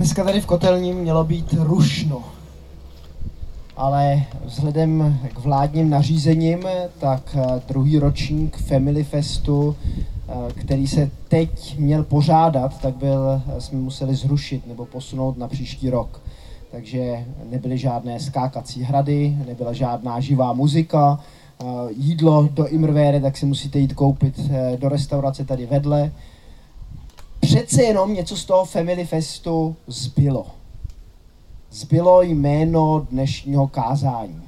Dneska tady v kotelním mělo být rušno, ale vzhledem k vládním nařízením, tak eh, druhý ročník Family Festu, eh, který se teď měl pořádat, tak byl, eh, jsme museli zrušit nebo posunout na příští rok. Takže nebyly žádné skákací hrady, nebyla žádná živá muzika, jídlo do Imrvére, tak si musíte jít koupit do restaurace tady vedle přece jenom něco z toho Family Festu zbylo. Zbylo jméno dnešního kázání.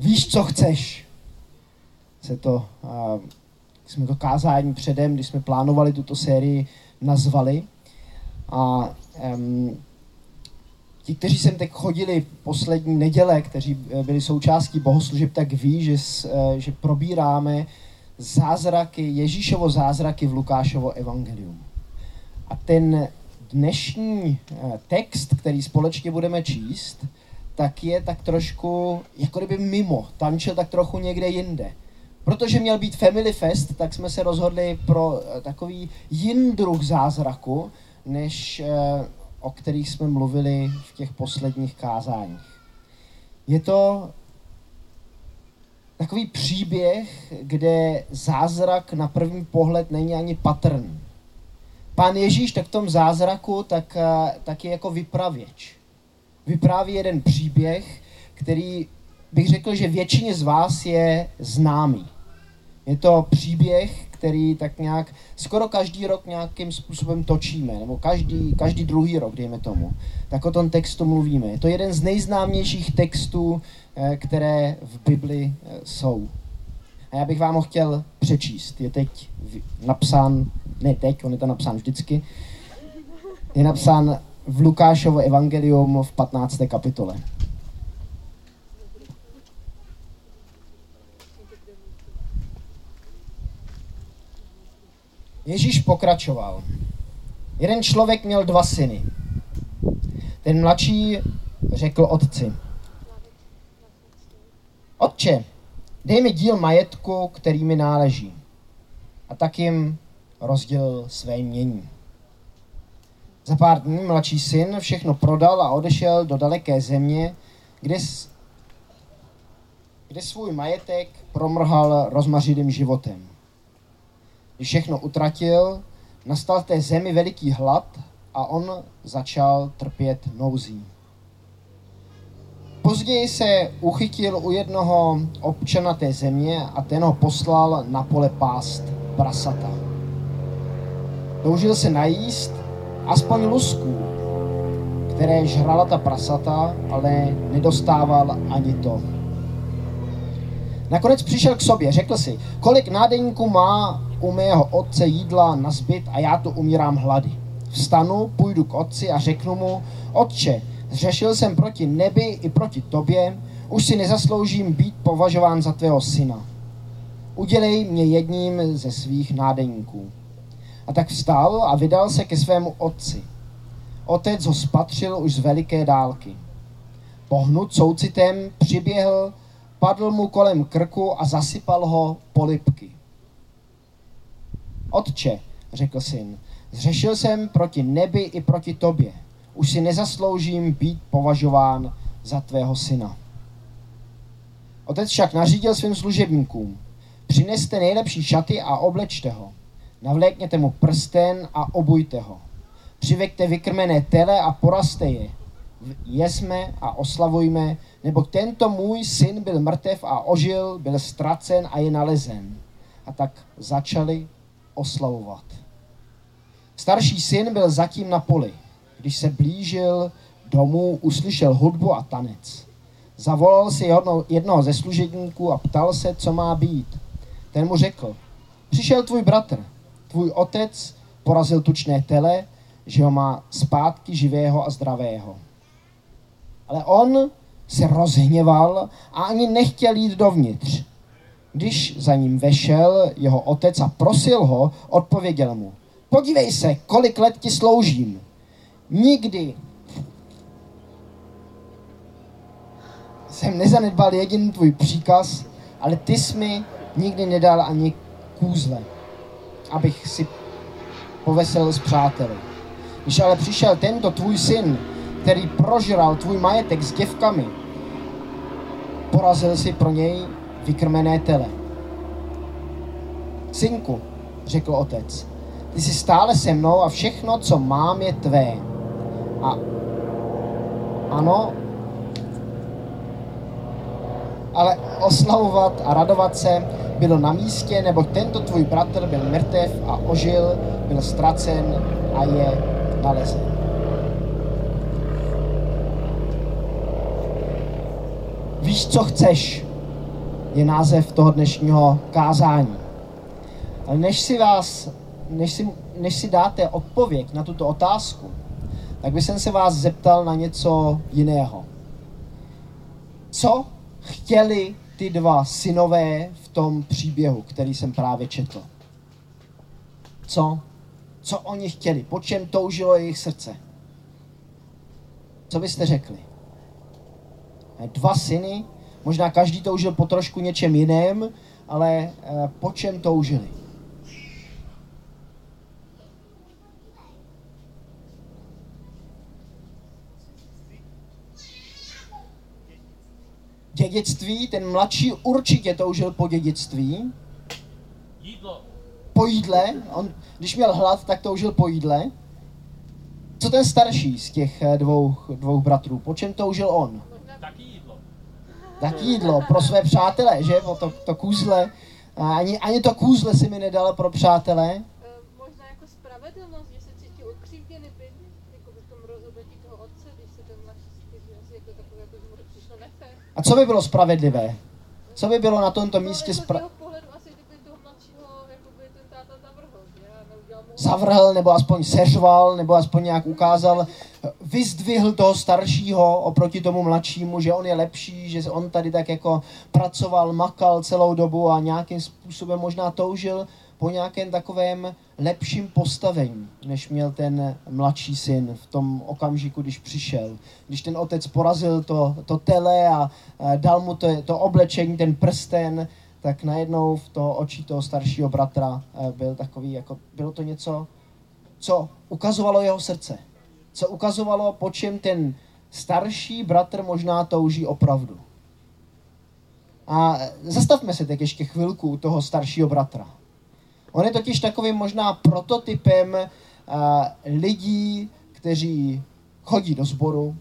Víš, co chceš? Se to, uh, jsme to kázání předem, když jsme plánovali tuto sérii, nazvali. A um, ti, kteří sem teď chodili poslední neděle, kteří byli součástí bohoslužeb, tak ví, že, že probíráme zázraky, Ježíšovo zázraky v Lukášovo evangelium. A ten dnešní eh, text, který společně budeme číst, tak je tak trošku, jako kdyby mimo, tančil tak trochu někde jinde. Protože měl být Family Fest, tak jsme se rozhodli pro eh, takový jiný druh zázraku, než eh, o kterých jsme mluvili v těch posledních kázáních. Je to takový příběh, kde zázrak na první pohled není ani patrný. Pán Ježíš tak v tom zázraku tak, eh, tak je jako vypravěč. Vypráví jeden příběh, který bych řekl, že většině z vás je známý. Je to příběh, který tak nějak skoro každý rok nějakým způsobem točíme, nebo každý, každý druhý rok, dejme tomu. Tak o tom textu mluvíme. Je to jeden z nejznámějších textů, eh, které v Bibli eh, jsou. A já bych vám ho chtěl přečíst. Je teď napsán, ne teď, on je to napsán vždycky, je napsán v Lukášovo evangelium v 15. kapitole. Ježíš pokračoval. Jeden člověk měl dva syny. Ten mladší řekl otci. Otče, dej mi díl majetku, který mi náleží. A tak jim rozdělil své mění. Za pár dní mladší syn všechno prodal a odešel do daleké země, kde, kde svůj majetek promrhal rozmařilým životem. Všechno utratil, nastal v té zemi veliký hlad a on začal trpět nouzí. Později se uchytil u jednoho občana té země a ten ho poslal na pole pást prasata. Toužil se najíst aspoň lusků, které žrala ta prasata, ale nedostával ani to. Nakonec přišel k sobě, řekl si, kolik nádeníků má u mého otce jídla na zbyt a já tu umírám hlady. Vstanu, půjdu k otci a řeknu mu, otče, zřešil jsem proti nebi i proti tobě, už si nezasloužím být považován za tvého syna. Udělej mě jedním ze svých nádeníků. A tak vstal a vydal se ke svému otci. Otec ho spatřil už z veliké dálky. Pohnut soucitem přiběhl, padl mu kolem krku a zasypal ho polipky. Otče, řekl syn, zřešil jsem proti nebi i proti tobě. Už si nezasloužím být považován za tvého syna. Otec však nařídil svým služebníkům, přineste nejlepší šaty a oblečte ho. Navlékněte mu prsten a obujte ho. Přiveďte vykrmené tele a poraste je. Jesme a oslavujme, nebo tento můj syn byl mrtev a ožil, byl ztracen a je nalezen. A tak začali oslavovat. Starší syn byl zatím na poli. Když se blížil domů, uslyšel hudbu a tanec. Zavolal si jedno, jednoho ze služebníků a ptal se, co má být. Ten mu řekl, přišel tvůj bratr, tvůj otec porazil tučné tele, že ho má zpátky živého a zdravého. Ale on se rozhněval a ani nechtěl jít dovnitř. Když za ním vešel jeho otec a prosil ho, odpověděl mu, podívej se, kolik let ti sloužím. Nikdy jsem nezanedbal jediný tvůj příkaz, ale ty jsi mi nikdy nedal ani kůzle, abych si povesel s přáteli. Když ale přišel tento tvůj syn, který prožral tvůj majetek s děvkami, porazil si pro něj vykrmené tele. Synku, řekl otec, ty jsi stále se mnou a všechno, co mám, je tvé. A ano, ale oslavovat a radovat se bylo na místě, nebo tento tvůj bratr byl mrtev a ožil, byl ztracen a je nalezen. Víš, co chceš, je název toho dnešního kázání. Ale než si vás, než si, než si dáte odpověď na tuto otázku, tak bych se vás zeptal na něco jiného. Co chtěli ty dva synové v tom příběhu, který jsem právě četl? Co? Co oni chtěli? Po čem toužilo jejich srdce? Co byste řekli? Dva syny, možná každý toužil po trošku něčem jiném, ale eh, po čem toužili? dědictví, ten mladší určitě toužil po dědictví. Jídlo. Po jídle, on, když měl hlad, tak toužil po jídle. Co ten starší z těch eh, dvou, dvou bratrů, po čem toužil on? Taky jídlo. Pro své přátele, že? O to, to kůzle. Ani, ani to kůzle si mi nedala pro přátele. Eh, možná jako spravedlnost, že se cítí ukřivděný jako v tom rozhodnutí toho otce, když se ten mladší cítí, asi jako takové, jako že mu to přišlo nefér. A co by bylo spravedlivé? Co by bylo na tomto místě spra... spravedlivé? pohledu asi kdyby toho mladšího, jakoby ten táta zavrhl, že? A neudělal mu... zavrhl, nebo aspoň seřval, nebo aspoň nějak ukázal, vyzdvihl toho staršího oproti tomu mladšímu, že on je lepší, že on tady tak jako pracoval, makal celou dobu a nějakým způsobem možná toužil po nějakém takovém lepším postavení, než měl ten mladší syn v tom okamžiku, když přišel. Když ten otec porazil to, to tele a, dal mu to, to oblečení, ten prsten, tak najednou v to očí toho staršího bratra eh, byl takový, jako bylo to něco, co ukazovalo jeho srdce. Co ukazovalo, po čem ten starší bratr možná touží opravdu. A zastavme se teď ještě chvilku u toho staršího bratra. On je totiž takovým možná prototypem uh, lidí, kteří chodí do sboru,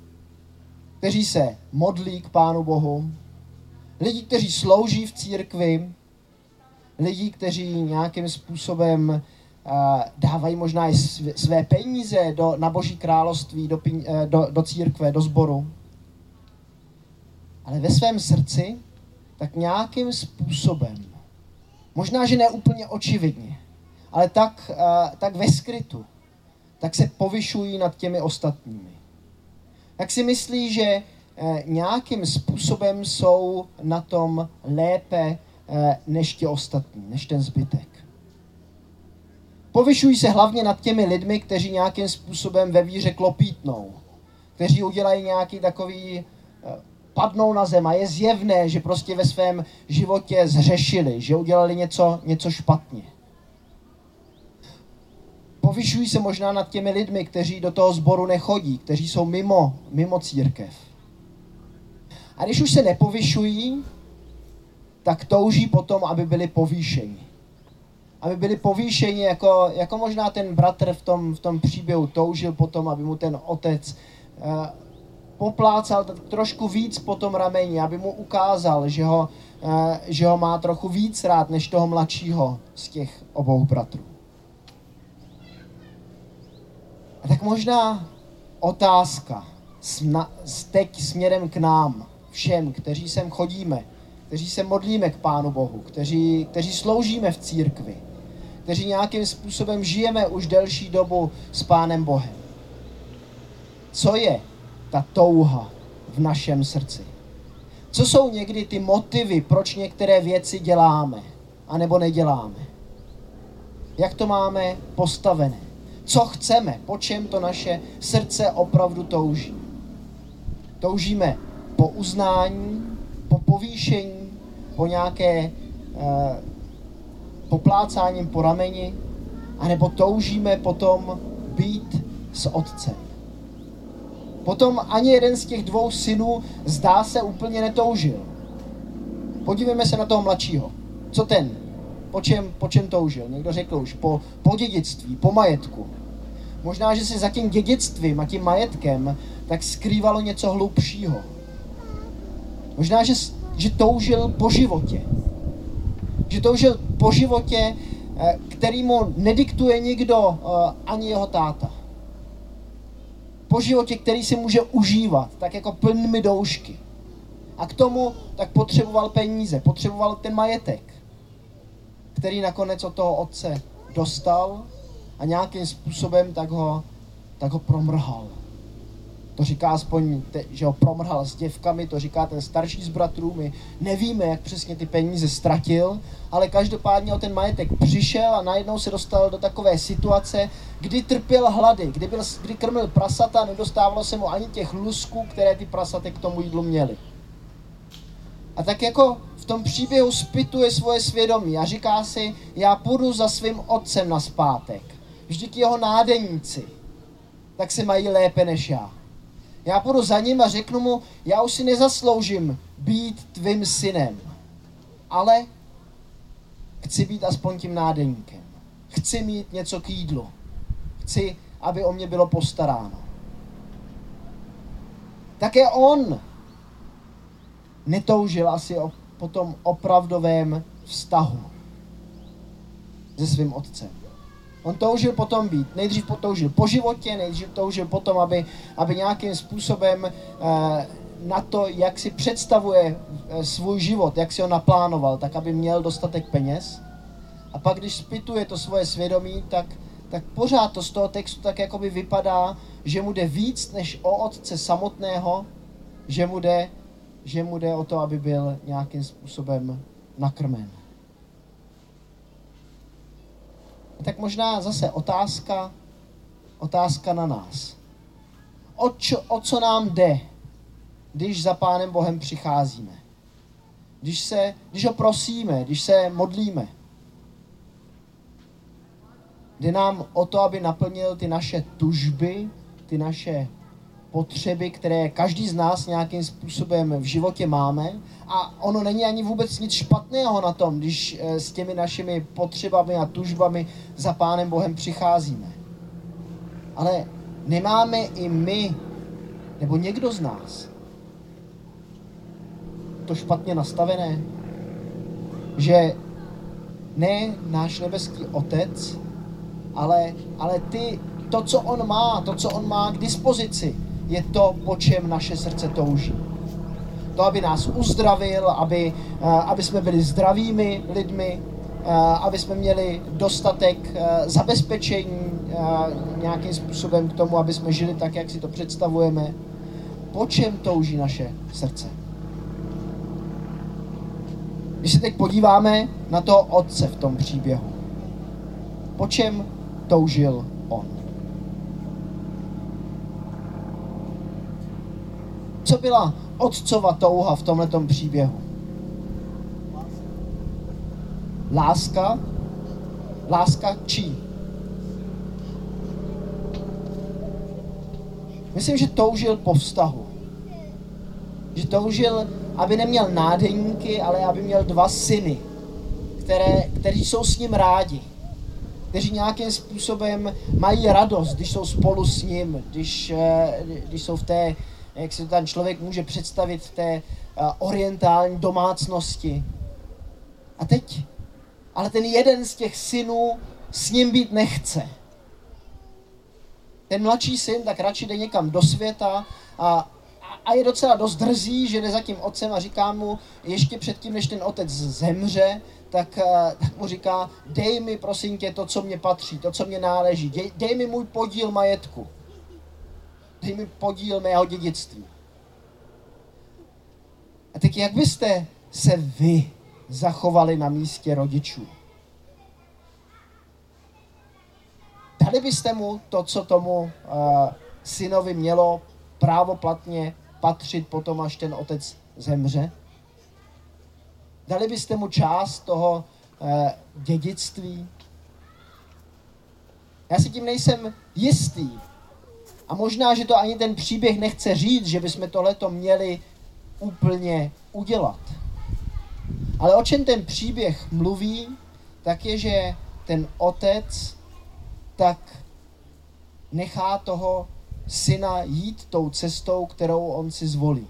kteří se modlí k Pánu Bohu, lidí, kteří slouží v církvi, lidí, kteří nějakým způsobem dávají možná i své peníze do, na Boží království, do, uh, do, do církve, do sboru. Ale ve svém srdci tak nějakým způsobem Možná, že ne úplně očividně, ale tak, uh, tak ve skrytu, tak se povyšují nad těmi ostatními. Tak si myslí, že uh, nějakým způsobem jsou na tom lépe než ti ostatní, než ten zbytek. Povyšují se hlavně nad těmi lidmi, kteří nějakým způsobem ve víře klopítnou, kteří udělají nějaký takový padnou na zem a je zjevné, že prostě ve svém životě zřešili, že udělali něco, něco špatně. Povyšují se možná nad těmi lidmi, kteří do toho sboru nechodí, kteří jsou mimo, mimo církev. A když už se nepovyšují, tak touží potom, aby byli povýšeni. Aby byli povýšeni, jako, jako možná ten bratr v tom, v tom příběhu toužil potom, aby mu ten otec uh, poplácal trošku víc po tom rameni, aby mu ukázal, že ho, eh, že ho má trochu víc rád než toho mladšího z těch obou bratrů. A tak možná otázka teď směrem k nám, všem, kteří sem chodíme, kteří se modlíme k Pánu Bohu, kteří, kteří sloužíme v církvi, kteří nějakým způsobem žijeme už delší dobu s Pánem Bohem. Co je ta touha v našem srdci? Co jsou někdy ty motivy, proč některé věci děláme, anebo neděláme? Jak to máme postavené? Co chceme? Po čem to naše srdce opravdu touží? Toužíme po uznání, po povýšení, po nějaké eh, poplácáním po rameni, anebo toužíme potom být s otcem. Potom ani jeden z těch dvou synů zdá se úplně netoužil. Podívejme se na toho mladšího. Co ten? Po čem, po čem toužil? Někdo řekl už, po, po dědictví, po majetku. Možná, že si za tím dědictvím a tím majetkem tak skrývalo něco hlubšího. Možná, že, že toužil po životě. Že toužil po životě, eh, který mu nediktuje nikdo, eh, ani jeho táta. Po životě, který si může užívat, tak jako plnými doušky. A k tomu tak potřeboval peníze, potřeboval ten majetek, který nakonec od toho otce dostal a nějakým způsobem tak ho, tak ho promrhal. To říká aspoň, te, že ho promrhal s děvkami, to říká ten starší z bratrů. My nevíme, jak přesně ty peníze ztratil, ale každopádně o ten majetek přišel a najednou se dostal do takové situace, kdy trpěl hlady, kdy, byl, kdy krmil prasata, nedostávalo se mu ani těch lusků, které ty prasaty k tomu jídlu měly. A tak jako v tom příběhu spituje svoje svědomí a říká si, já půjdu za svým otcem na zpátek. Vždyť jeho nádeníci, tak se mají lépe než já. Já půjdu za ním a řeknu mu, já už si nezasloužím být tvým synem, ale chci být aspoň tím nádeníkem. Chci mít něco k jídlu. Chci, aby o mě bylo postaráno. Také on netoužil asi o, po tom opravdovém vztahu se svým otcem. On toužil potom být. Nejdřív toužil po životě, nejdřív toužil potom, aby, aby nějakým způsobem eh, na to, jak si představuje eh, svůj život, jak si ho naplánoval, tak aby měl dostatek peněz. A pak, když spituje to svoje svědomí, tak, tak pořád to z toho textu tak jakoby vypadá, že mu jde víc než o otce samotného, že mu jde, že mu jde o to, aby byl nějakým způsobem nakrmen. Tak možná zase otázka, otázka na nás. O, čo, o co nám jde, když za Pánem Bohem přicházíme? Když, se, když ho prosíme, když se modlíme? Jde nám o to, aby naplnil ty naše tužby, ty naše potřeby, které každý z nás nějakým způsobem v životě máme. A ono není ani vůbec nic špatného na tom, když eh, s těmi našimi potřebami a tužbami za Pánem Bohem přicházíme. Ale nemáme i my, nebo někdo z nás, to špatně nastavené, že ne náš nebeský otec, ale, ale ty, to, co on má, to, co on má k dispozici, je to, po čem naše srdce touží. To, aby nás uzdravil, aby, eh, aby jsme byli zdravými lidmi, eh, aby jsme měli dostatek eh, zabezpečení nějakým způsobem k tomu, aby jsme žili tak, jak si to představujeme. Po čem touží naše srdce? Když se teď podíváme na toho otce v tom příběhu, po čem toužil on? Co byla otcova touha v tomto příběhu? Láska? Láska čí? Myslím, že toužil po vztahu. Že toužil, aby neměl nádeníky, ale aby měl dva syny, které, kteří jsou s ním rádi. Kteří nějakým způsobem mají radost, když jsou spolu s ním, když, eh, když jsou v té jak si ten člověk může představit v té uh, orientální domácnosti. A teď, ale ten jeden z těch synů s ním být nechce. Ten mladší syn tak radši jde někam do světa a, a je docela dost drzý, že jde za tím otcem a říká mu, ještě předtím, než ten otec zemře, tak, uh, tak mu říká, dej mi prosím tě to, co mě patří, to, co mě náleží, dej, dej mi můj podíl majetku dej mi podíl mého dědictví. A teď jak byste se vy zachovali na místě rodičů? Dali byste mu to, co tomu uh, synovi mělo právoplatně patřit potom, až ten otec zemře? Dali byste mu část toho uh, dědictví? Já si tím nejsem jistý, A možná, že to ani ten příběh nechce říct, že bychom tohleto měli úplně udělat. Ale o čem ten příběh mluví, tak je, že ten otec tak nechá toho syna jít tou cestou, kterou on si zvolí.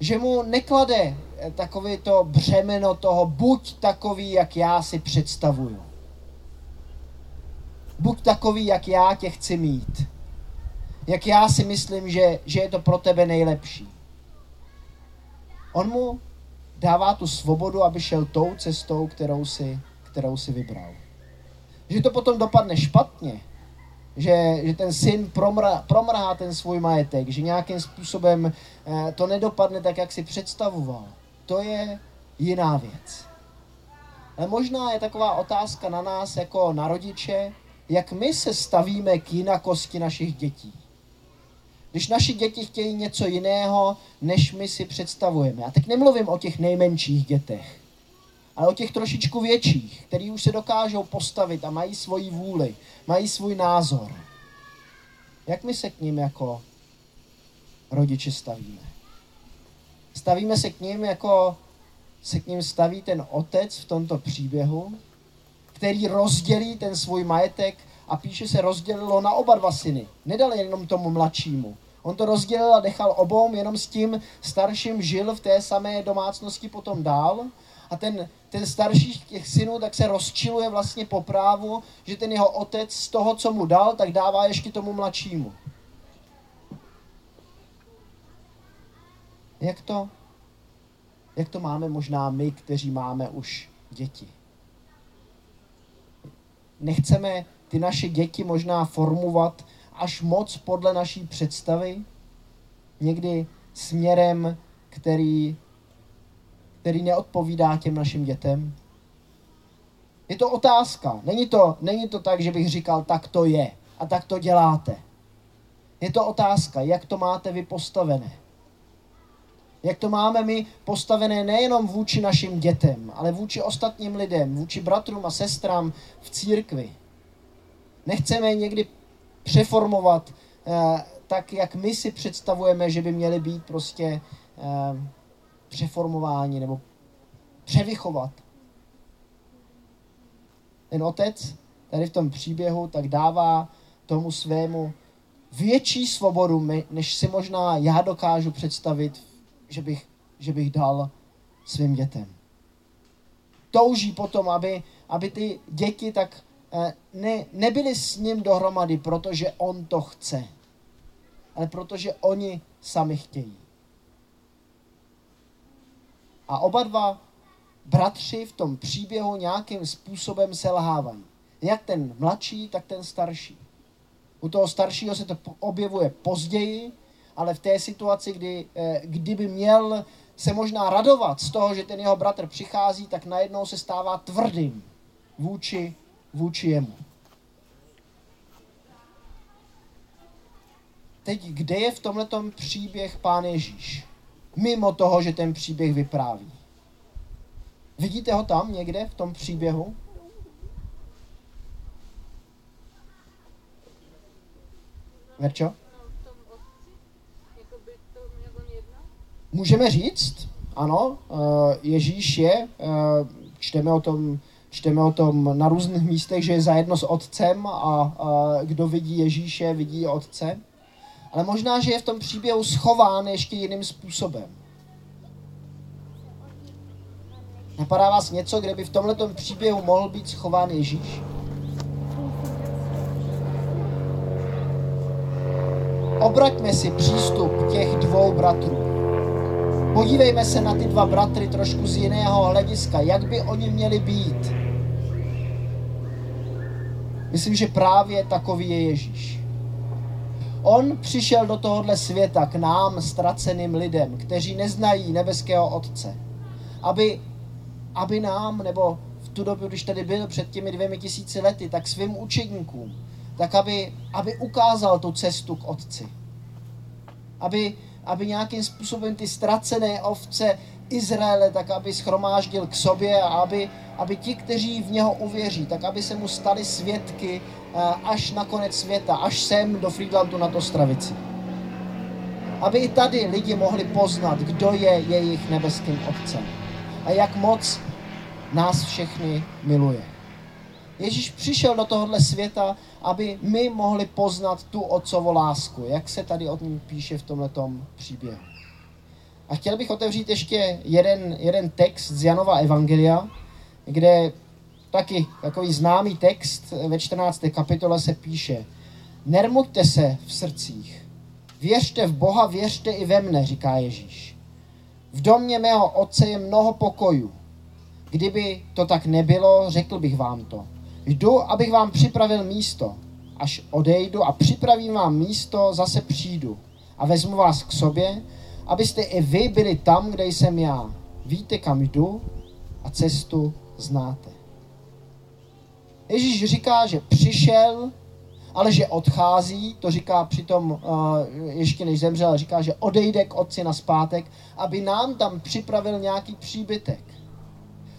Že mu neklade takové to břemeno toho, buď takový, jak já si představuju. Buď takový, jak já tě chci mít. Jak já si myslím, že, že je to pro tebe nejlepší. On mu dává tu svobodu, aby šel tou cestou, kterou si, kterou si vybral. Že to potom dopadne špatně, že, že ten syn promrhá, promrhá ten svůj majetek, že nějakým způsobem eh, to nedopadne tak, jak si představoval. To je jiná věc. Ale možná je taková otázka na nás jako na rodiče, jak my se stavíme k jinakosti našich dětí. Když naši děti chtějí něco jiného, než my si představujeme. A teď nemluvím o těch nejmenších dětech, ale o těch trošičku větších, který už se dokážou postavit a mají svoji vůli, mají svůj názor. Jak my se k ním jako rodiče stavíme? Stavíme se k ním jako se k ním staví ten otec v tomto příběhu, který rozdělí ten svůj majetek a píše se rozdělilo na oba dva syny. Nedal jenom tomu mladšímu. On to rozdělil a nechal obou, jenom s tím starším žil v té samé domácnosti potom dál. A ten, ten starší těch synů tak se rozčiluje vlastně po právu, že ten jeho otec z toho, co mu dal, tak dává ještě tomu mladšímu. Jak to, jak to máme možná my, kteří máme už děti? Nechceme ty naše děti možná formovat až moc podle naší představy, někdy směrem, který, který neodpovídá těm našim dětem. Je to otázka. Není to, není to tak, že bych říkal, tak to je a tak to děláte. Je to otázka, jak to máte vy postavené. Jak to máme my postavené nejenom vůči našim dětem, ale vůči ostatním lidem, vůči bratrům a sestrám v církvi. Nechceme někdy přeformovat eh, tak, jak my si představujeme, že by měly být prostě eh, přeformováni nebo převychovat. Ten otec tady v tom příběhu tak dává tomu svému větší svobodu, než si možná já dokážu představit, že bych, že bych dal svým dětem. Touží potom, aby, aby ty děti tak ne, nebyli s ním dohromady, protože on to chce, ale protože oni sami chtějí. A oba dva bratři v tom příběhu nějakým způsobem selhávají. Jak ten mladší, tak ten starší. U toho staršího se to objevuje později, ale v té situaci, kdy, eh, kdyby měl se možná radovat z toho, že ten jeho bratr přichází, tak najednou se stává tvrdým vůči vůči jemu. Teď, kde je v tomto příběh Pán Ježíš? Mimo toho, že ten příběh vypráví. Vidíte ho tam někde v tom příběhu? Verčo? Můžeme říct, ano, eh, Ježíš je, eh, čteme o tom Čteme o tom na různých místech, že je zajedno s Otcem a, a kdo vidí Ježíše, vidí Otce. Ale možná, že je v tom příběhu schován ještě jiným způsobem. Napadá vás něco, kde by v tomto příběhu mohl být schován Ježíš? Obraťme si přístup těch dvou bratrů. Podívejme se na ty dva bratry trošku z jiného hlediska. Jak by oni měli být? Myslím, že právě takový je Ježíš. On přišel do tohohle světa k nám, ztraceným lidem, kteří neznají nebeského Otce, aby, aby nám, nebo v tu dobu, když tady byl před těmi dvěmi tisíci lety, tak svým učedníkům, tak aby, aby ukázal tu cestu k Otci. Aby, aby nějakým způsobem ty ztracené ovce Izraele, tak aby schromáždil k sobě a aby, aby ti, kteří v něho uvěří, tak aby se mu stali svědky až na konec světa, až sem do Friedlandu na to stravici. Aby i tady lidi mohli poznat, kdo je jejich nebeským Otcem a jak moc nás všechny miluje. Ježíš přišel do tohohle světa, aby my mohli poznat tu otcovo lásku, jak se tady o ní píše v tomhletom příběhu. A chtěl bych otevřít ještě jeden, jeden text z Janova Evangelia, kde taky takový známý text ve 14. kapitole se píše Nermuďte se v srdcích, věřte v Boha, věřte i ve mne, říká Ježíš. V domě mého otce je mnoho pokojů. Kdyby to tak nebylo, řekl bych vám to. Jdu, abych vám připravil místo. Až odejdu a připravím vám místo, zase přijdu a vezmu vás k sobě, abyste i vy byli tam, kde jsem já. Víte, kam jdu a cestu znáte. Ježíš říká, že přišel, ale že odchází, to říká přitom uh, ještě než zemřel, říká, že odejde k otci na zpátek, aby nám tam připravil nějaký příbytek.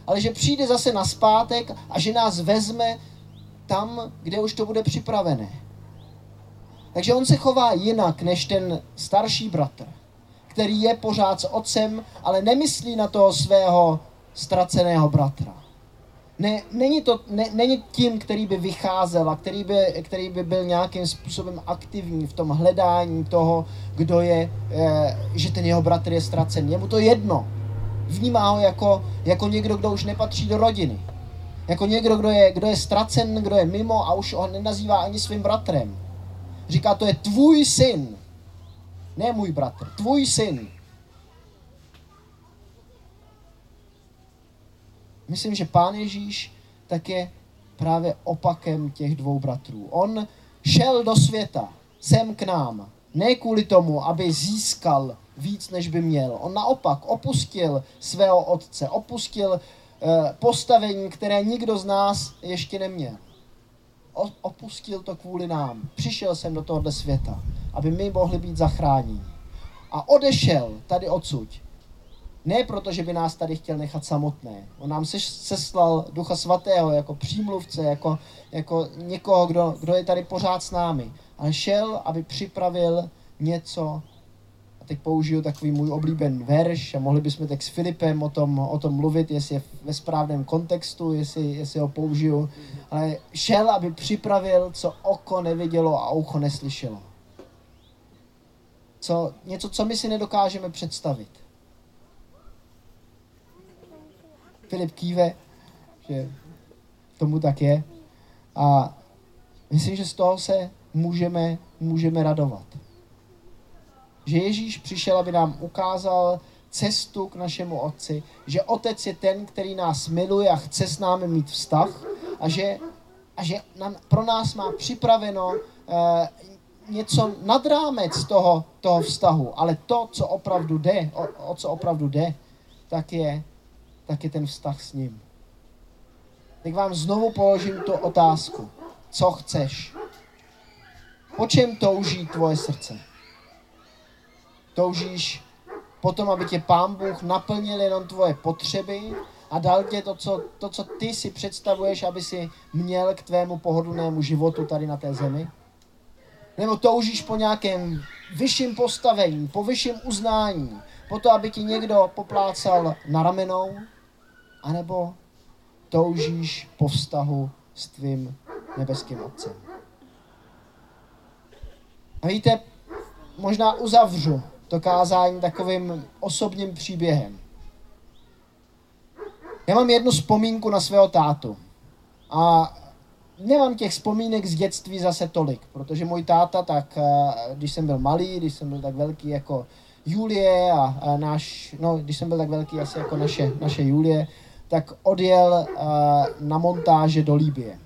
Ale že přijde zase na zpátek a že nás vezme tam, kde už to bude připravené. Takže on se chová jinak než ten starší bratr, který je pořád s otcem, ale nemyslí na toho svého ztraceného bratra. Ne, není, to, ne, není tím, který by vycházel a který by, který by byl nějakým způsobem aktivní v tom hledání toho, kdo je, e, že ten jeho bratr je ztracen. Je mu to jedno. Vnímá ho jako, jako někdo, kdo už nepatří do rodiny. Jako někdo, kdo je, kdo je ztracen, kdo je mimo a už ho nenazývá ani svým bratrem. Říká, to je tvůj syn. Ne můj bratr, tvůj syn. Myslím, že pán Ježíš tak je právě opakem těch dvou bratrů. On šel do světa, sem k nám, ne kvůli tomu, aby získal víc, než by měl. On naopak opustil svého otce, opustil eh, postavení, které nikdo z nás ještě neměl. Opustil to kvůli nám. Přišel jsem do tohohle světa, aby my mohli být zachráněni. A odešel tady odsud, ne proto, že by nás tady chtěl nechat samotné. On nám seslal Ducha Svatého jako přímluvce, jako, jako někoho, kdo, kdo je tady pořád s námi. Ale šel, aby připravil něco, teď použiju takový můj oblíben verš, a mohli bychom tak s Filipem o tom, o tom mluvit, jestli je ve správném kontextu, jestli, jestli ho použiju. Ale šel, aby připravil, co oko nevidělo a ucho neslyšelo. Co, něco, co my si nedokážeme představit. Filip kýve, že tomu tak je. A myslím, že z toho se můžeme, můžeme radovat. Že Ježíš přišel, aby nám ukázal cestu k našemu Otci, že Otec je ten, který nás miluje a chce s námi mít vztah a že, a že nám, pro nás má připraveno eh, něco nad rámec toho, toho vztahu, ale to, co opravdu jde, o, o co opravdu jde, tak je tak je ten vztah s ním. Tak vám znovu položím tu otázku. Co chceš? Po čem touží tvoje srdce? Toužíš potom, aby tě Pán Bůh naplnil jenom tvoje potřeby a dal tě to co, to, co ty si představuješ, aby si měl k tvému pohodlnému životu tady na té zemi? Nebo toužíš po nějakém vyšším postavení, po vyšším uznání, po to, aby ti někdo poplácal na ramenou, anebo toužíš po vztahu s tvým nebeským Otcem. A víte, možná uzavřu to kázání takovým osobním příběhem. Já mám jednu vzpomínku na svého tátu. A nemám těch vzpomínek z dětství zase tolik, protože můj táta, tak eh, když jsem byl malý, když jsem byl tak velký jako Julie a, náš, no, když jsem byl tak velký asi jako naše, naše Julie, tak odjel uh, na montáže do Líbie.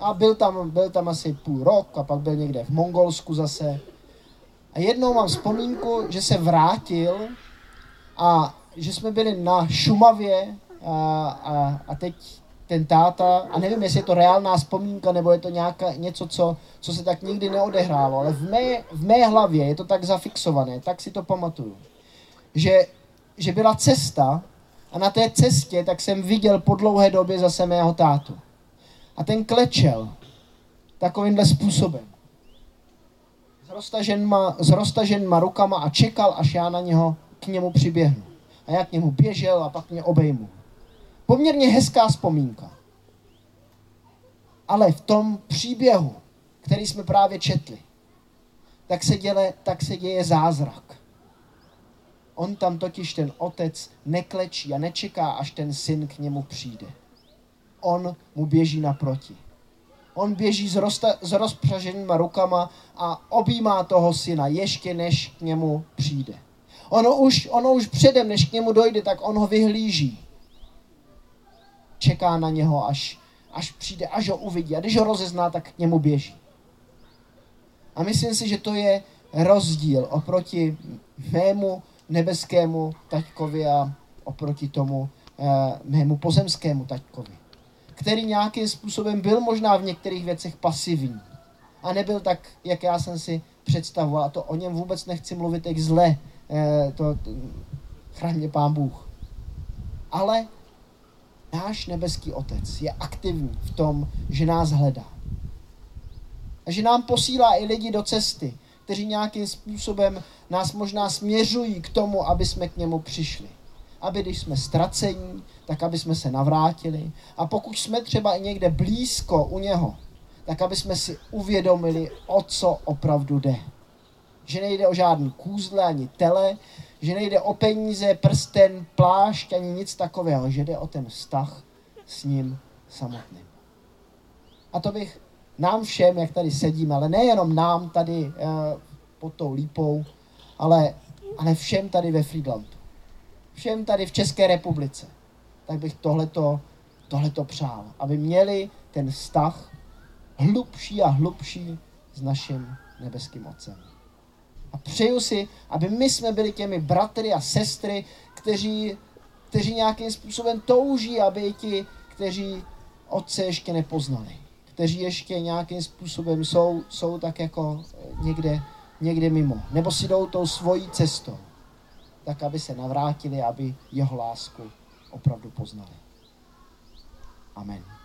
A byl tam, byl tam asi půl rok a pak byl někde v Mongolsku zase. A jednou mám vzpomínku, že se vrátil a že jsme byli na Šumavě a, a, a teď ten táta, a nevím, jestli je to reálná vzpomínka, nebo je to nějaká, něco, co, co se tak nikdy neodehrálo, ale v mé, v mé hlavě je to tak zafixované, tak si to pamatuju, že, že byla cesta, a na té cestě tak jsem viděl po dlouhé době zase mého tátu. A ten klečel. takovýmhle způsobem. S roztaženýma, s roztaženýma rukama a čekal, až já na něho k němu přiběhnu. A já k němu běžel a pak mě obejmu. Poměrně hezká vzpomínka. Ale v tom příběhu, který jsme právě četli, tak se, děle, tak se děje zázrak. On tam totiž ten otec neklečí a nečeká, až ten syn k němu přijde. On mu běží naproti. On běží s, rozta, s rozpřaženýma rukama a objímá toho syna, ještě než k němu přijde. Ono už, ono už předem, než k němu dojde, tak on ho vyhlíží. Čeká na něho, až, až přijde, až ho uvidí. A když ho rozezná, tak k němu běží. A myslím si, že to je rozdíl oproti mému nebeskému taťkovi a oproti tomu eh, mému pozemskému taťkovi, který nějakým způsobem byl možná v některých věcech pasivní a nebyl tak, jak já jsem si představoval. A to o něm vůbec nechci mluvit jak zle, eh, to, to chraň pán Bůh. Ale náš nebeský otec je aktivní v tom, že nás hledá. A že nám posílá i lidi do cesty, kteří nějakým způsobem nás možná směřují k tomu, aby jsme k němu přišli. Aby když jsme ztracení, tak aby jsme se navrátili. A pokud jsme třeba i někde blízko u něho, tak aby jsme si uvědomili, o co opravdu jde. Že nejde o žádný kůzle ani tele, že nejde o peníze, prsten, plášť ani nic takového, že jde o ten vztah s ním samotným. A to bych nám všem, jak tady sedíme, ale nejenom nám tady uh, pod tou lípou, ale, ale všem tady ve Friedlandu. Všem tady v České republice. Tak bych tohleto, tohleto přál. Aby měli ten vztah hlubší a hlubší s naším nebeským Otcem. A přeju si, aby my jsme byli těmi bratry a sestry, kteří, kteří nějakým způsobem touží, aby ti, kteří Otce ještě nepoznali kteří ještě nějakým způsobem jsou, jsou tak jako někde, někde mimo. Nebo si jdou tou svojí cestou, tak aby se navrátili, aby jeho lásku opravdu poznali. Amen.